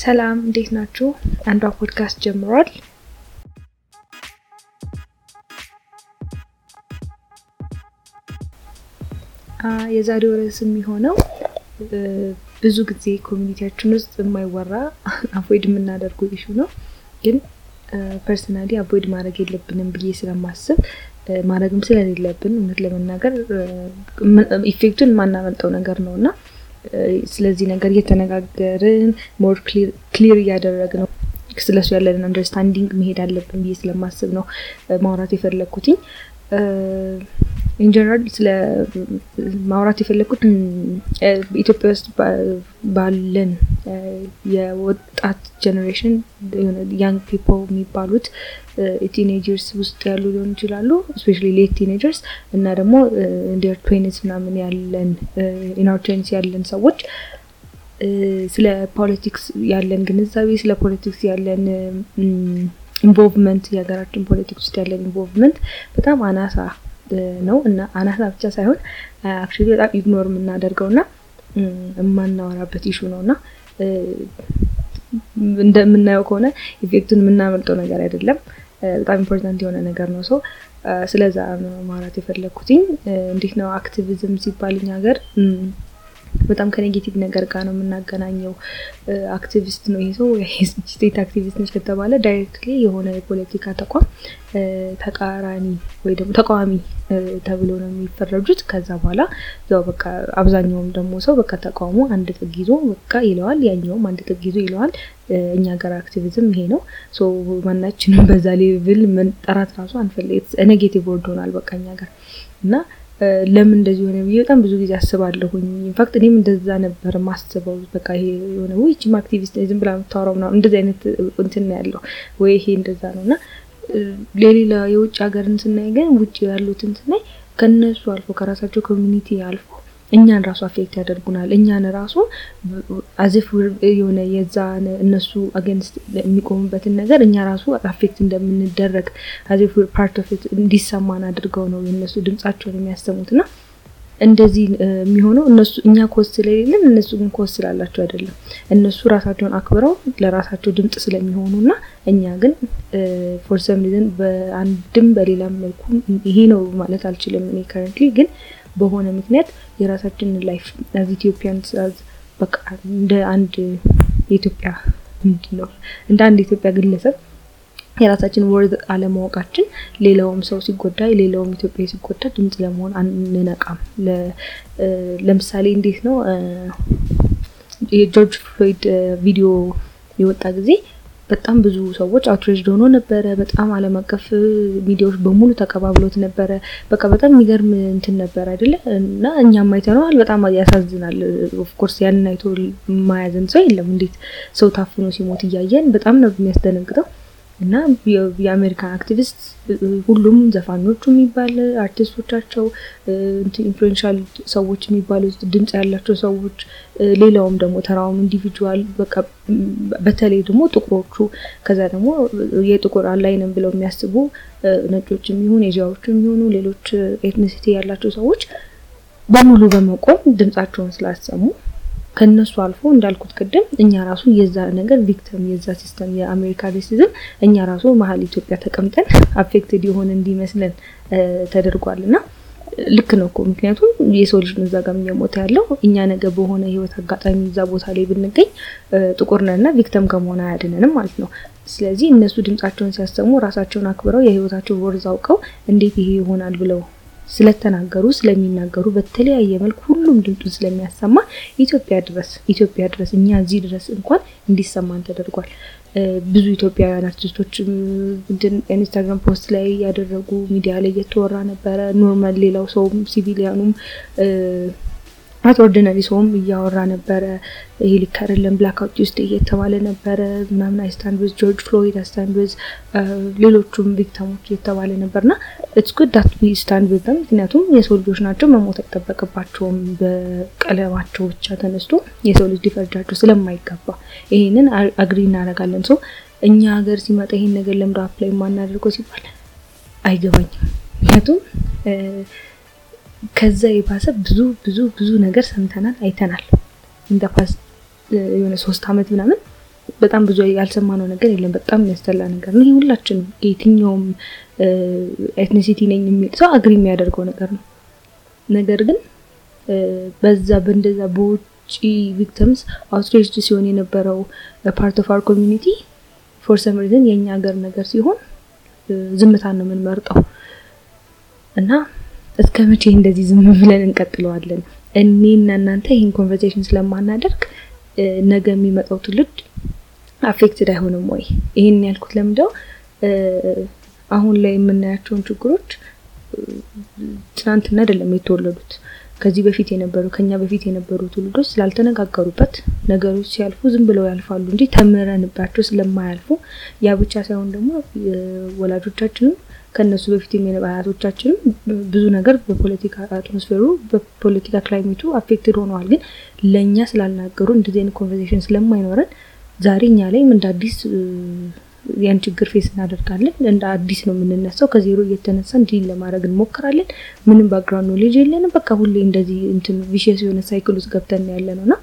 ሰላም እንዴት ናችሁ? አንዷ ፖድካስት ጀምሯል። የዛሬው ርዕስ የሚሆነው ብዙ ጊዜ community ያችን ውስጥ የማይወራ avoid የምናደርገው issue ነው። ግን personally avoid ማድረግ የለብንም ብዬ ስለማስብ ማድረግም ስለሌለብን እውነት ለመናገር effect ኡን የማናመልጠው ነገር ነው እና ስለዚህ ነገር እየተነጋገርን more clear እያደረግነው ስለሱ ያለንን understanding መሄድ አለብን ብዬ ስለማስብ ነው ማውራት የፈለግኩትኝ። in general ስለ ማውራት የፈለግኩት ኢትዮጵያ ውስጥ ባለን የወጣት generation young people የሚባሉት teenagers ውስጥ ያሉ ሊሆን ይችላሉ። specially late teenagers እና ደግሞ under twenties ምናምን ያለን in our twenties ያለን ሰዎች ስለ politics ያለን ግንዛቤ ስለ politics ያለን involvement የሀገራችን politics ውስጥ ያለን involvement በጣም አናሳ ነው እና አናሳ ብቻ ሳይሆን actually በጣም ignore የምናደርገው እና የማናወራበት issue ነው እና እንደምናየው ከሆነ effect ኡን የምናመልጠው ነገር አይደለም። በጣም important የሆነ ነገር ነው። ሶ ስለዛ ማውራት የፈለግኩትኝ እንዴት ነው activism ሲባል እኛ ሀገር በጣም ከ negative ነገር ጋር ነው የምናገናኘው። አክቲቪስት ነው ይሄ ሰው state activist ነች ከተባለ directly የሆነ የፖለቲካ ተቋም ተቃራኒ ወይ ደግሞ ተቃዋሚ ተብሎ ነው የሚፈረጁት። ከዛ በኋላ ያው በቃ አብዛኛውም ደግሞ ሰው በቃ ተቃውሞ አንድ ጥግ ይዞ በቃ ይለዋል፣ ያኛውም አንድ ጥግ ይዞ ይለዋል። እኛ ሀገር activism ይሄ ነው። so ማናችንም በዛ level መጠራት ራሱ አንፈልግ negative word ሆናል በቃ እኛ ጋር እና ለምን እንደዚህ ሆነ ብዬ በጣም ብዙ ጊዜ አስባለሁኝ። in fact እኔም እንደዛ ነበር ማስበው። በቃ ይሄ የሆነ ወይ ቺም አክቲቪስት ዝም ብላ የምታወራው ምናምን እንደዚህ አይነት እንትን ያለው ወይ ይሄ እንደዛ ነው እና ለሌላ የውጭ ሀገርን ስናይ ግን ውጭ ያሉትን ስናይ ከነሱ አልፎ ከራሳቸው community አልፎ እኛን ራሱ affect ያደርጉናል። እኛን ራሱ as if የሆነ የዛን እነሱ against የሚቆሙበትን ነገር እኛ ራሱ affect እንደምንደረግ as if part of እንዲሰማን አድርገው ነው የእነሱ ድምጻቸውን የሚያሰሙት እና እንደዚህ የሚሆነው እነሱ እኛ cause ስለሌለን እነሱ ግን cause ስላላቸው አይደለም። እነሱ ራሳቸውን አክብረው ለራሳቸው ድምጽ ስለሚሆኑ እና እኛ ግን for some በአንድም በሌላም መልኩ ይሄ ነው ማለት አልችልም እኔ currently ግን በሆነ ምክንያት የራሳችንን life as Ethiopian በቃ እንደ አንድ የኢትዮጵያ ምንድን ነው እንደ አንድ የኢትዮጵያ ግለሰብ የራሳችን worth አለማወቃችን ሌላውም ሰው ሲጎዳ ሌላውም ኢትዮጵያ ሲጎዳ ድምጽ ለመሆን አንነቃም። ለምሳሌ እንዴት ነው የጆርጅ ፍሎይድ ቪዲዮ የወጣ ጊዜ በጣም ብዙ ሰዎች outraged ሆኖ ነበረ። በጣም ዓለም አቀፍ ሚዲያዎች በሙሉ ተቀባብሎት ነበረ። በቃ በጣም የሚገርም እንትን ነበር አይደለ? እና እኛም አይተነዋል። በጣም ያሳዝናል። of course ያንን አይቶ የማያዘን ሰው የለም። እንዴት ሰው ታፍኖ ሲሞት እያየን በጣም ነው የሚያስደነግጠው። እና የአሜሪካን አክቲቪስት ሁሉም ዘፋኞቹ የሚባል አርቲስቶቻቸው influential ሰዎች የሚባሉት ድምጽ ያላቸው ሰዎች፣ ሌላውም ደግሞ ተራውም individual በቃ በተለይ ደግሞ ጥቁሮቹ ከዛ ደግሞ የጥቁር ally ንም ብለው የሚያስቡ ነጮች የሚሆኑ ኤዥያዎቹ የሚሆኑ ሌሎች ethnicity ያላቸው ሰዎች በሙሉ በመቆም ድምጻቸውን ስላሰሙ ከነሱ አልፎ እንዳልኩት ቅድም እኛ ራሱ የዛ ነገር victim የዛ system የአሜሪካ racism እኛ ራሱ መሀል ኢትዮጵያ ተቀምጠን affected የሆነ እንዲመስለን ተደርጓል እና ልክ ነው እኮ ምክንያቱም የሰው ልጅ እዛ ጋር እየሞተ ያለው እኛ ነገ በሆነ ህይወት አጋጣሚ እዛ ቦታ ላይ ብንገኝ ጥቁር ነን እና victim ከመሆን አያድነንም ማለት ነው። ስለዚህ እነሱ ድምጻቸውን ሲያሰሙ ራሳቸውን አክብረው የህይወታቸው worth አውቀው እንዴት ይሄ ይሆናል ብለው ስለተናገሩ ስለሚናገሩ በተለያየ መልክ ሁሉም ድምጡን ስለሚያሰማ ኢትዮጵያ ድረስ ኢትዮጵያ ድረስ እኛ እዚህ ድረስ እንኳን እንዲሰማን ተደርጓል። ብዙ ኢትዮጵያውያን አርቲስቶች ኢንስታግራም post ላይ ያደረጉ ሚዲያ ላይ እየተወራ ነበረ። normal ሌላው ሰውም civilian ኑም at ordinary ሰውም እያወራ ነበረ። ይሄ ልክ አይደለም፣ blackout ውስጥ እየተባለ ነበረ ምናምን I stand with ጆርጅ ፍሎይድ I stand with ሌሎቹም victim ኦች እየተባለ ነበር እና it's good that we stand with them። ምክንያቱም የሰው ልጆች ናቸው፣ መሞት አይጠበቅባቸውም። በቀለማቸው ብቻ ተነስቶ የሰው ልጅ ሊፈርጃቸው ስለማይገባ ይሄንን agree እናደርጋለን። so እኛ ሀገር ሲመጣ ይሄን ነገር ለምዶ apply የማናደርገው ሲባል አይገባኝም። ምክንያቱም ከዛ የባሰ ብዙ ብዙ ብዙ ነገር ሰምተናል፣ አይተናል። in the past የሆነ ሶስት አመት ምናምን በጣም ብዙ ያልሰማነው ነገር የለም። በጣም የሚያስጠላ ነገር ነው። ይህ ሁላችንም የትኛውም ethnicity ነኝ የሚል ሰው agree የሚያደርገው ነገር ነው። ነገር ግን በዛ በእንደዛ በውጭ victims outraged ሲሆን የነበረው part of our community for some reason የእኛ ሀገር ነገር ሲሆን ዝምታን ነው የምንመርጠው እና እስከ መቼ እንደዚህ ዝም ብለን እንቀጥለዋለን? እኔና እናንተ ይህን conversation ስለማናደርግ ነገ የሚመጣው ትውልድ affected አይሆንም ወይ? ይህን ያልኩት ለምንድነው አሁን ላይ የምናያቸውን ችግሮች ትናንትና አይደለም የተወለዱት ከዚህ በፊት የነበሩ ከኛ በፊት የነበሩ ትውልዶች ስላልተነጋገሩበት ነገሮች ሲያልፉ ዝም ብለው ያልፋሉ እንጂ ተምረንባቸው ስለማያልፉ ያ ብቻ ሳይሆን ደግሞ ወላጆቻችንም ከነሱ በፊት አያቶቻችንም ብዙ ነገር በፖለቲካ atmosphere ኡ በፖለቲካ climate ኡ affected ሆነዋል። ግን ለእኛ ስላልናገሩ እንደዚህ አይነት conversation ስለማይኖረን ዛሬ እኛ ላይም እንደ አዲስ ያን ችግር face እናደርጋለን። እንደ አዲስ ነው የምንነሳው። ከዜሮ እየተነሳ እንዲህ ለማድረግ እንሞክራለን። ምንም background knowledge የለንም። በቃ ሁሌ እንደዚህ እንትን vicious የሆነ cycle ውስጥ ገብተን ያለ ነው እና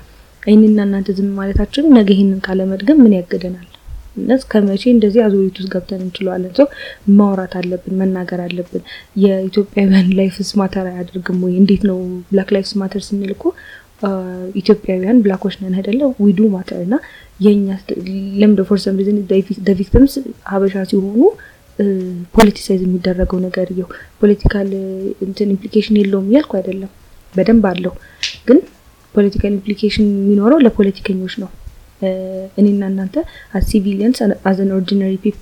እኔና እናንተ ዝም ማለታችን ነገ ይህንን ካለመድገም ምን ያገደናል? እና እስከ መቼ እንደዚህ አዙሪት ውስጥ ገብተን እንችለዋለን? so ማውራት አለብን፣ መናገር አለብን። የኢትዮጵያውያን lives matter አያደርግም ወይ? እንዴት ነው black lives matter ስንል እኮ ኢትዮጵያውያን black ኦች ነን አይደለ? we do matter እና የኛ ለምንድነው for some reason victims ሀበሻ ሲሆኑ politicize የሚደረገው ነገር የው political እንትን implication የለውም እያልኩ አይደለም፣ በደንብ አለው። ግን political implication የሚኖረው ለፖለቲከኞች ነው። እኔና እናንተ civilians as an ordinary people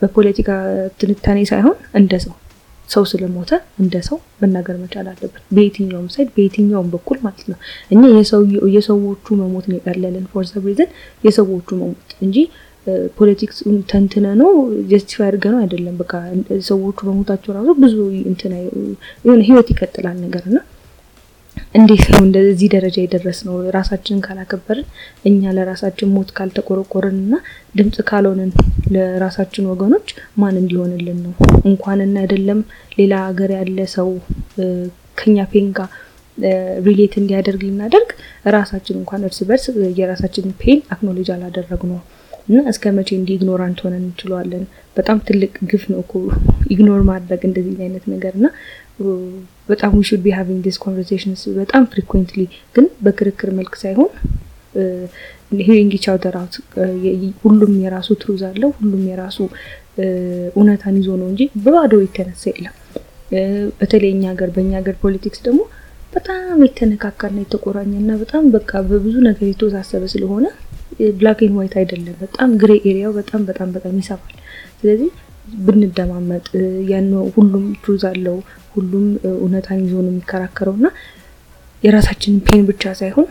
በፖለቲካ ትንታኔ ሳይሆን እንደ ሰው ሰው ስለሞተ እንደ ሰው መናገር መቻል አለብን። በየትኛውም side በየትኛውም በኩል ማለት ነው። እኛ የሰዎቹ መሞት ነው የቀለልን for reason የሰዎቹ መሞት እንጂ politics ተንትነን ነው justify አድርገን ነው አይደለም። በቃ ሰዎቹ በሞታቸው ራሱ ብዙ እንትን የሆነ ህይወት ይቀጥላል ነገር እና እንዴት ነው እንደዚህ ደረጃ የደረስነው? ራሳችንን ካላከበርን እኛ ለራሳችን ሞት ካልተቆረቆርን እና ድምጽ ካልሆንን ለራሳችን ወገኖች ማን እንዲሆንልን ነው? እንኳንና አይደለም ሌላ ሀገር ያለ ሰው ከኛ pain ጋር relate እንዲያደርግ ልናደርግ ራሳችን እንኳን እርስ በርስ የራሳችንን pain acknowledge አላደረግነው እና እስከ መቼ እንዲህ ignorant ሆነን እንችለዋለን? በጣም ትልቅ ግፍ ነው ignore ማድረግ እንደዚህ አይነት ነገር እና በጣም we should be having this conversations በጣም frequently ግን በክርክር መልክ ሳይሆን hearing each other out ሁሉም የራሱ truth አለው። ሁሉም የራሱ እውነታን ይዞ ነው እንጂ በባዶ የተነሳ የለም። በተለይ እኛ ሀገር በእኛ ሀገር politics ደግሞ በጣም የተነካካና የተቆራኘ እና በጣም በቃ በብዙ ነገር የተወሳሰበ ስለሆነ black and white አይደለም። በጣም gray area ው በጣም በጣም በጣም ይሰፋል። ስለዚህ ብንደማመጥ ያን ሁሉም truth አለው ሁሉም እውነታን ይዞ ነው የሚከራከረው እና የራሳችንን pain ብቻ ሳይሆን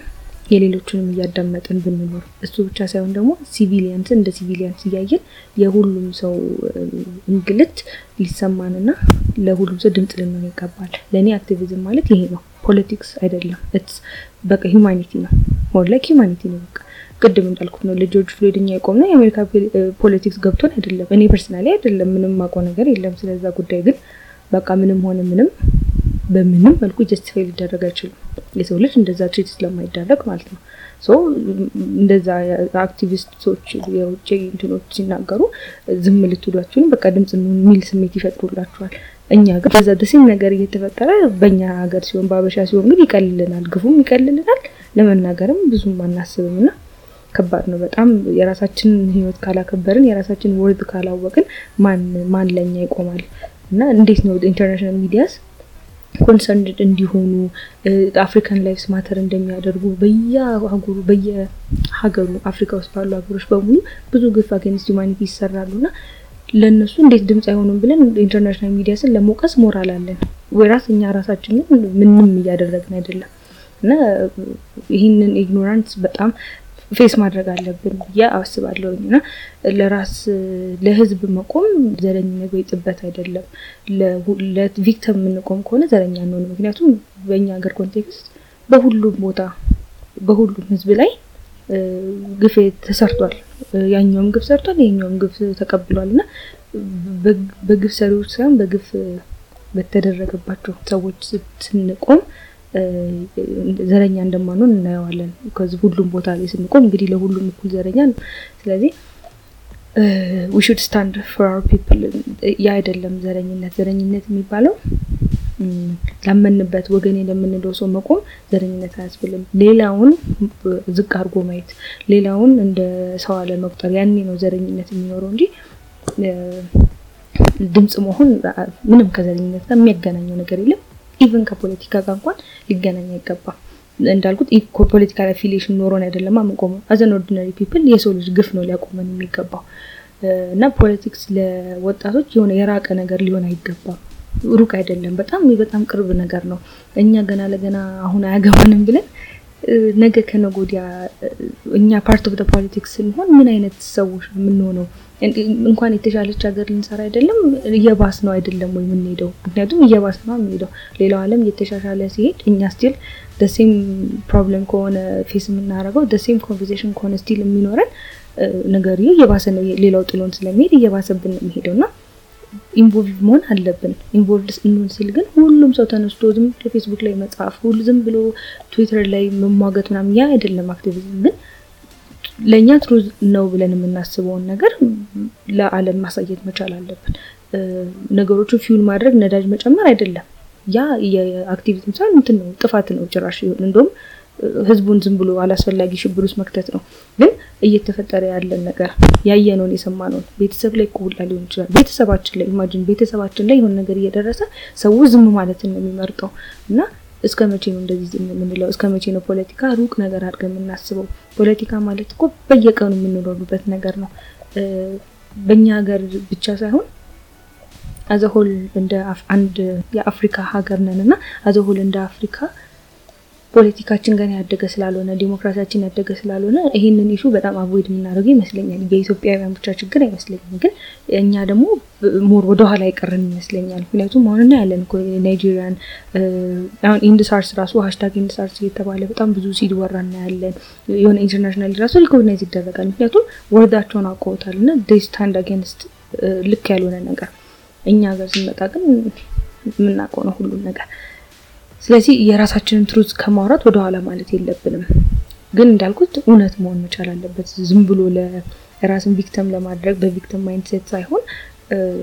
የሌሎችንም እያዳመጥን ብንኖር እሱ ብቻ ሳይሆን ደግሞ civilians ን እንደ civilians እያየን የሁሉም ሰው እንግልት ሊሰማንና ለሁሉም ሰው ድምጽ ልንሆን ይገባል። ለእኔ activism ማለት ይሄ ነው። politics አይደለም። በቃ humanity ነው። more like humanity ነው። በቃ ቅድም እንዳልኩት ነው ለጆርጅ ፍሎይድ እኛ የቆምነው የአሜሪካ politics ገብቶን አይደለም። እኔ personally አይደለም ምንም ማውቀው ነገር የለም ስለዛ ጉዳይ ግን በቃ ምንም ሆነ ምንም በምንም መልኩ justify ሊደረግ አይችልም። የሰው ልጅ እንደዛ treat ስለማይደረግ ማለት ነው። so እንደዛ አክቲቪስቶች የውጭ እንትኖች ሲናገሩ ዝም ልትሏችሁን በቃ ድምጽ የሚል ስሜት ይፈጥሩላችኋል። እኛ ግን በዛ the same ነገር እየተፈጠረ በእኛ ሀገር ሲሆን በአበሻ ሲሆን ግን ይቀልልናል፣ ግፉም ይቀልልናል፣ ለመናገርም ብዙም አናስብም እና ከባድ ነው በጣም የራሳችንን ህይወት ካላከበርን የራሳችንን worth ካላወቅን ማን ማን ለኛ ይቆማል? እና እንዴት ነው international medias concerned እንዲሆኑ African lives matter እንደሚያደርጉ በየሀገሩ በየሀገሩ አፍሪካ ውስጥ ባሉ ሀገሮች በሙሉ ብዙ ግፍ against humanity ይሰራሉ እና ለእነሱ እንዴት ድምጽ አይሆኑም ብለን international medias ን ለመውቀስ ሞራል አለን። whereas እኛ ራሳችን ግን ምንም እያደረግን አይደለም እና ይህንን ignorance በጣም face ማድረግ አለብን ብዬ አስባለሁ እና ለራስ ለህዝብ መቆም ዘረኝነት ወይ ጥበት አይደለም። ለ victim የምንቆም ከሆነ ዘረኛ እንሆን። ምክንያቱም በእኛ ሀገር context በሁሉም ቦታ በሁሉም ህዝብ ላይ ግፍ ተሰርቷል። ያኛውም ግፍ ሰርቷል፣ ይሄኛውም ግፍ ተቀብሏል እና በግፍ ሰሪዎች ሳይሆን በግፍ በተደረገባቸው ሰዎች ስንቆም ዘረኛ እንደማንሆን እናየዋለን። ከዚህ ሁሉም ቦታ ላይ ስንቆም እንግዲህ ለሁሉም እኩል ዘረኛ ነው። ስለዚህ we should stand for our people ያ አይደለም ዘረኝነት። ዘረኝነት የሚባለው ላመንበት ወገኔ ለምንለው ሰው መቆም ዘረኝነት አያስብልም። ሌላውን ዝቅ አድርጎ ማየት፣ ሌላውን እንደ ሰው አለመቁጠር፣ ያኔ ነው ዘረኝነት የሚኖረው እንጂ ድምጽ መሆን ምንም ከዘረኝነት ጋር የሚያገናኘው ነገር የለም። even ከፖለቲካ ጋር እንኳን ሊገናኝ አይገባም። እንዳልኩት political affiliation ኖሮን አይደለም የምንቆመው። as an ordinary people የሰው ልጅ ግፍ ነው ሊያቆመን የሚገባው እና politics ለወጣቶች የሆነ የራቀ ነገር ሊሆን አይገባም። ሩቅ አይደለም፣ በጣም በጣም ቅርብ ነገር ነው። እኛ ገና ለገና አሁን አያገባንም ብለን ነገ ከነገ ወዲያ እኛ part of politics ስንሆን ምን አይነት ሰዎች ነው የምንሆነው? እንኳን የተሻለች ሀገር ልንሰራ አይደለም እየባስ ነው አይደለም ወይ የምንሄደው? ምክንያቱም እየባስ ነው የምንሄደው። ሌላው ዓለም እየተሻሻለ ሲሄድ እኛ still the same problem ከሆነ face የምናደርገው the same conversation ከሆነ still የሚኖረን ነገርዬ እየባሰ ነው። ሌላው ጥሎን ስለሚሄድ እየባሰብን ነው የሚሄደው እና Involve መሆን አለብን። Involve እንሆን ሲል ግን ሁሉም ሰው ተነስቶ ዝም ብሎ ፌስቡክ ላይ መጻፍ፣ ሁሉ ዝም ብሎ ትዊተር ላይ መሟገት ምናምን ያ አይደለም activism። ግን ለእኛ true ነው ብለን የምናስበውን ነገር ለዓለም ማሳየት መቻል አለብን። ነገሮችን fuel ማድረግ ነዳጅ መጨመር አይደለም። ያ የ activism ሳይሆን እንትን ነው ጥፋት ነው ጭራሽ እንደውም ህዝቡን ዝም ብሎ አላስፈላጊ ሽብር ውስጥ መክተት ነው። ግን እየተፈጠረ ያለን ነገር ያየነውን የሰማነውን ቤተሰብ ላይ እኮ ሊሆን ይችላል። ቤተሰባችን ላይ imagine ቤተሰባችን ላይ የሆነ ነገር እየደረሰ ሰው ዝም ማለትን ነው የሚመርጠው እና እስከ መቼ ነው እንደዚህ የምንለው? እስከ መቼ ነው ፖለቲካ ሩቅ ነገር አድርገን የምናስበው? ፖለቲካ ማለት እኮ በየቀኑ የምንኖርበት ነገር ነው። በእኛ ሀገር ብቻ ሳይሆን as a whole እንደ አንድ የአፍሪካ ሀገር ነን እና as a whole እንደ አፍሪካ ፖለቲካችን ገና ያደገ ስላልሆነ ዲሞክራሲያችን ያደገ ስላልሆነ ይሄንን issue በጣም avoid የምናደርገው ይመስለኛል። የኢትዮጵያውያን ብቻ ችግር አይመስለኝም፣ ግን እኛ ደግሞ more ወደኋላ የቀረን ይመስለኛል። ምክንያቱም አሁን እናያለን እኮ ናይጄሪያን አሁን End SARS ራሱ hashtag End SARS እየተባለ በጣም ብዙ ሲወራ እናያለን። የሆነ international ራሱ recognize ይደረጋል። ምክንያቱም worth ኣቸውን አውቀውታል እና stand against ልክ ያልሆነ ነገር። እኛ ሀገር ስንመጣ ግን የምናውቀው ነው ሁሉም ነገር ስለዚህ የራሳችንን truth ከማውራት ወደኋላ ማለት የለብንም። ግን እንዳልኩት እውነት መሆን መቻል አለበት። ዝም ብሎ ለራስን victim ለማድረግ በ victim mindset ሳይሆን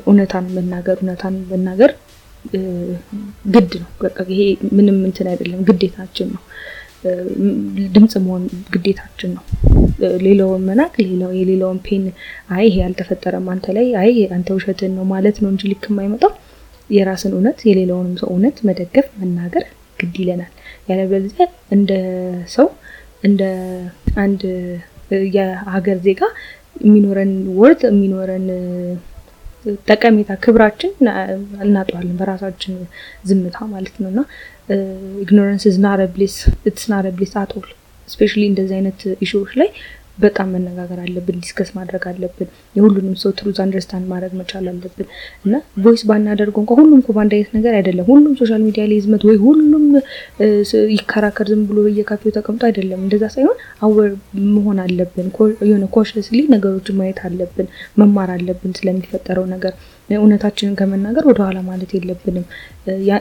እውነታን መናገር እውነታን መናገር ግድ ነው። በቃ ይሄ ምንም እንትን አይደለም፣ ግዴታችን ነው። ድምጽ መሆን ግዴታችን ነው። ሌላውን መናቅ፣ ሌላው የሌላውን ፔን አይ ይሄ አልተፈጠረም አንተ ላይ አይ አንተ ውሸትን ነው ማለት ነው እንጂ ልክ የማይመጣው የራስን እውነት የሌላውንም ሰው እውነት መደገፍ መናገር ግድ ይለናል። ያለበለዚያ እንደ ሰው እንደ አንድ የሀገር ዜጋ የሚኖረን worth የሚኖረን ጠቀሜታ ክብራችን እናጠዋለን በራሳችን ዝምታ ማለት ነው እና ኢግኖረንስ ዝናረ ብሌስ ትስናረ ብሌስ አቶል ስፔሻሊ እንደዚህ አይነት issue ዎች ላይ በጣም መነጋገር አለብን፣ discuss ማድረግ አለብን። የሁሉንም ሰው truth understand ማድረግ መቻል አለብን እና voice ባናደርገው እንኳ ሁሉም እኮ በአንድ አይነት ነገር አይደለም። ሁሉም social media ላይ ይዝመት ወይ ሁሉም ይከራከር ዝም ብሎ በየካፌው ተቀምጦ አይደለም። እንደዛ ሳይሆን aware መሆን አለብን። የሆነ consciously ነገሮችን ማየት አለብን፣ መማር አለብን ስለሚፈጠረው ነገር። እውነታችንን ከመናገር ወደኋላ ማለት የለብንም።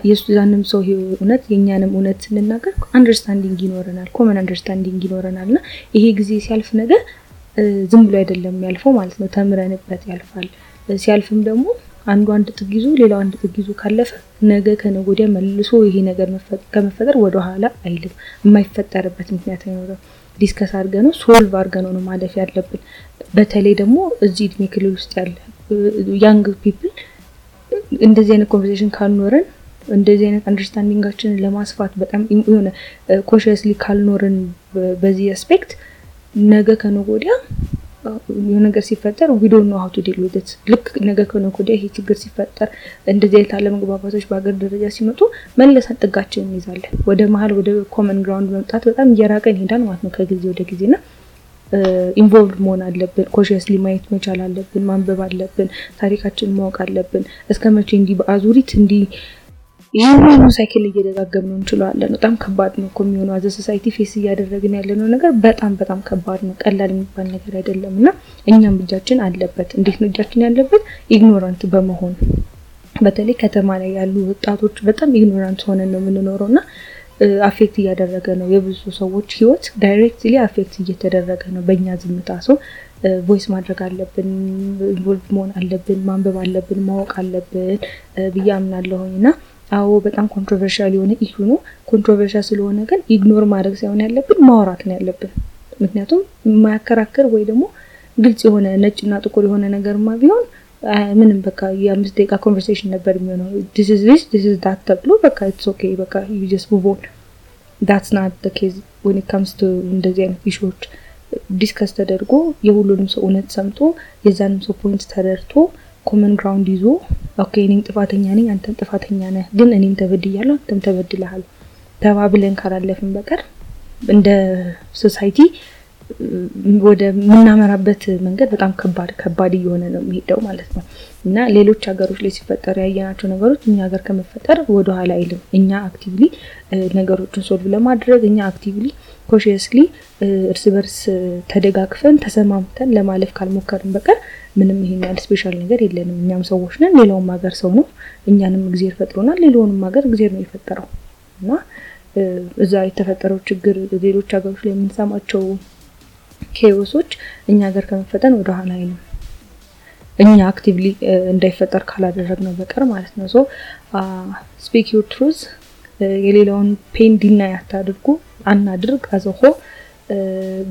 የዛንም ሰው እውነት የእኛንም እውነት ስንናገር understanding ይኖረናል፣ common understanding ይኖረናል እና ይሄ ጊዜ ሲያልፍ ነገር ዝም ብሎ አይደለም የሚያልፈው ማለት ነው። ተምረንበት ያልፋል። ሲያልፍም ደግሞ አንዱ አንድ ጥግ ይዞ ሌላው አንድ ጥግ ይዞ ካለፈ ነገ ከነገ ወዲያ መልሶ ይሄ ነገር ከመፈጠር ወደኋላ አይልም። የማይፈጠርበት ምክንያት አይኖርም። Discuss አድርገ ነው solve አድርገ ነው ማለፍ ያለብን። በተለይ ደግሞ እዚህ እድሜ ክልል ውስጥ ያለ young people እንደዚህ አይነት conversation ካልኖረን እንደዚህ አይነት understanding ኣችንን ለማስፋት በጣም የሆነ consciously ካልኖርን በዚህ aspect ነገ ከነገ ወዲያ ነገር ሲፈጠር we don't know how ልክ ነገ ከነገ ወዲያ ይሄ ችግር ሲፈጠር እንደዚህ አይነት አለመግባባቶች በሀገር ደረጃ ሲመጡ መልሰን ጥጋችንን እንይዛለን። ወደ መሀል ወደ common ground መምጣት በጣም እየራቀን ይሄዳል ማለት ነው ከጊዜ ወደ ጊዜና involve መሆን አለብን። Consciously ማየት መቻል አለብን። ማንበብ አለብን። ታሪካችን ማወቅ አለብን። እስከ መቼ እንዲህ በአዙሪት እንዲህ ይህንኑ cycle እየደጋገም ነው እንችለዋለን። በጣም ከባድ ነው እኮ የሚሆነው as a society face እያደረግን ያለነው ነገር በጣም በጣም ከባድ ነው። ቀላል የሚባል ነገር አይደለም እና እኛም እጃችን አለበት። እንዴት ነው እጃችን ያለበት? Ignorant በመሆን በተለይ ከተማ ላይ ያሉ ወጣቶች በጣም ignorant ሆነን ነው የምንኖረው እና affect እያደረገ ነው። የብዙ ሰዎች ህይወት directly affect እየተደረገ ነው በእኛ ዝምታ። ሰው voice ማድረግ አለብን፣ involve መሆን አለብን፣ ማንበብ አለብን፣ ማወቅ አለብን ብዬ አምናለሁኝ እና አዎ በጣም controversial የሆነ issue ነው። Controversial ስለሆነ ግን ignore ማድረግ ሳይሆን ያለብን ማውራት ነው ያለብን። ምክንያቱም የማያከራክር ወይ ደግሞ ግልጽ የሆነ ነጭና ጥቁር የሆነ ነገርማ ቢሆን ምንም በቃ የአምስት ደቂቃ conversation ነበር የሚሆነው። This is this this is that ተብሎ በቃ it's okay በቃ you just move on that's not the case when it comes to እንደዚህ አይነት issue ዎች discuss ተደርጎ የሁሉንም ሰው እውነት ሰምቶ የዛንም ሰው point ተረድቶ common ground ይዞ okay እኔም ጥፋተኛ ነኝ፣ አንተም ጥፋተኛ ነህ፣ ግን እኔም ተበድያለሁ፣ አንተም ተበድለሃል ተባብለን ካላለፍን በቀር እንደ society ወደ ምናመራበት መንገድ በጣም ከባድ ከባድ እየሆነ ነው የሚሄደው ማለት ነው። እና ሌሎች ሀገሮች ላይ ሲፈጠሩ ያየናቸው ነገሮች እኛ ሀገር ከመፈጠር ወደኋላ አይልም። እኛ actively ነገሮችን solve ለማድረግ እኛ actively consciously እርስ በርስ ተደጋግፈን ተሰማምተን ለማለፍ ካልሞከርን በቀር ምንም ይሄን ያህል special ነገር የለንም። እኛም ሰዎች ነን፣ ሌላውም ሀገር ሰው ነው። እኛንም እግዜር ፈጥሮናል፣ ሌላውንም ሀገር እግዜር ነው የፈጠረው እና እዛ የተፈጠረው ችግር ሌሎች ሀገሮች ላይ የምንሰማቸው ኬዎሶች እኛ ሀገር ከመፈጠር ወደ ኋላ አይልም። እኛ actively እንዳይፈጠር ካላደረግነው በቀር ማለት ነው። So speak your truth የሌላውን pain deny አታድርጉ፣ አናድርግ as a whole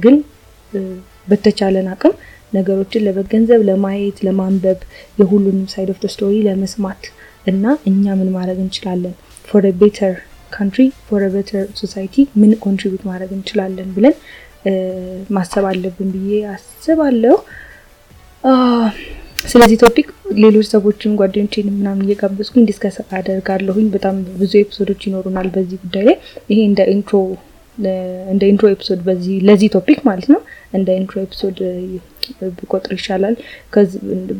ግን በተቻለን አቅም ነገሮችን ለመገንዘብ፣ ለማየት፣ ለማንበብ የሁሉንም side of story ለመስማት እና እኛ ምን ማድረግ እንችላለን for better country for better society ምን contribute ማድረግ እንችላለን ብለን ማሰብ አለብን ብዬ አስባለሁ። ስለዚህ topic ሌሎች ሰዎችን ጓደኞችን ምናምን እየጋበዝኩኝ discuss አደርጋለሁኝ። በጣም ብዙ episode ኦች ይኖሩናል በዚህ ጉዳይ ላይ። ይሄ እንደ intro episode በዚህ ለዚህ topic ማለት ነው እንደ intro episode ብቆጥር ይሻላል።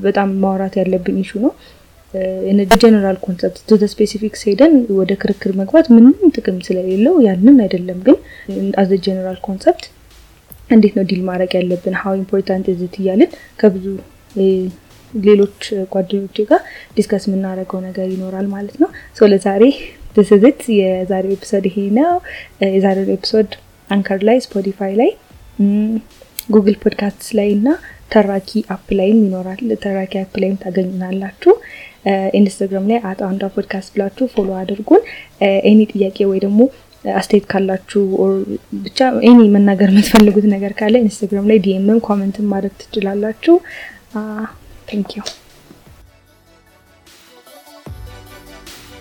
በጣም ማውራት ያለብን issue ነው። general concept to specifics ሄደን ወደ ክርክር መግባት ምንም ጥቅም ስለሌለው ያንን አይደለም። ግን as a general concept እንዴት ነው deal ማድረግ ያለብን how important is it እያልን ከብዙ ሌሎች ጓደኞቼ ጋር discuss የምናደርገው ነገር ይኖራል ማለት ነው። so ለዛሬ that's it የዛሬው episode ይሄ ነው። የዛሬው episode Anchor ላይ፣ Spotify ላይ፣ Google Podcast ላይ እና ተራኪ app ላይም ይኖራል። ተራኪ app ላይም ታገኙናላችሁ። Instagram ላይ at አንዷ ፖድካስት ብላችሁ follow አድርጉን። any ጥያቄ ወይ ደግሞ አስተያየት ካላችሁ ብቻ any መናገር የምትፈልጉት ነገር ካለ Instagram ላይ DM ም comment ን ማድረግ ትችላላችሁ። thank you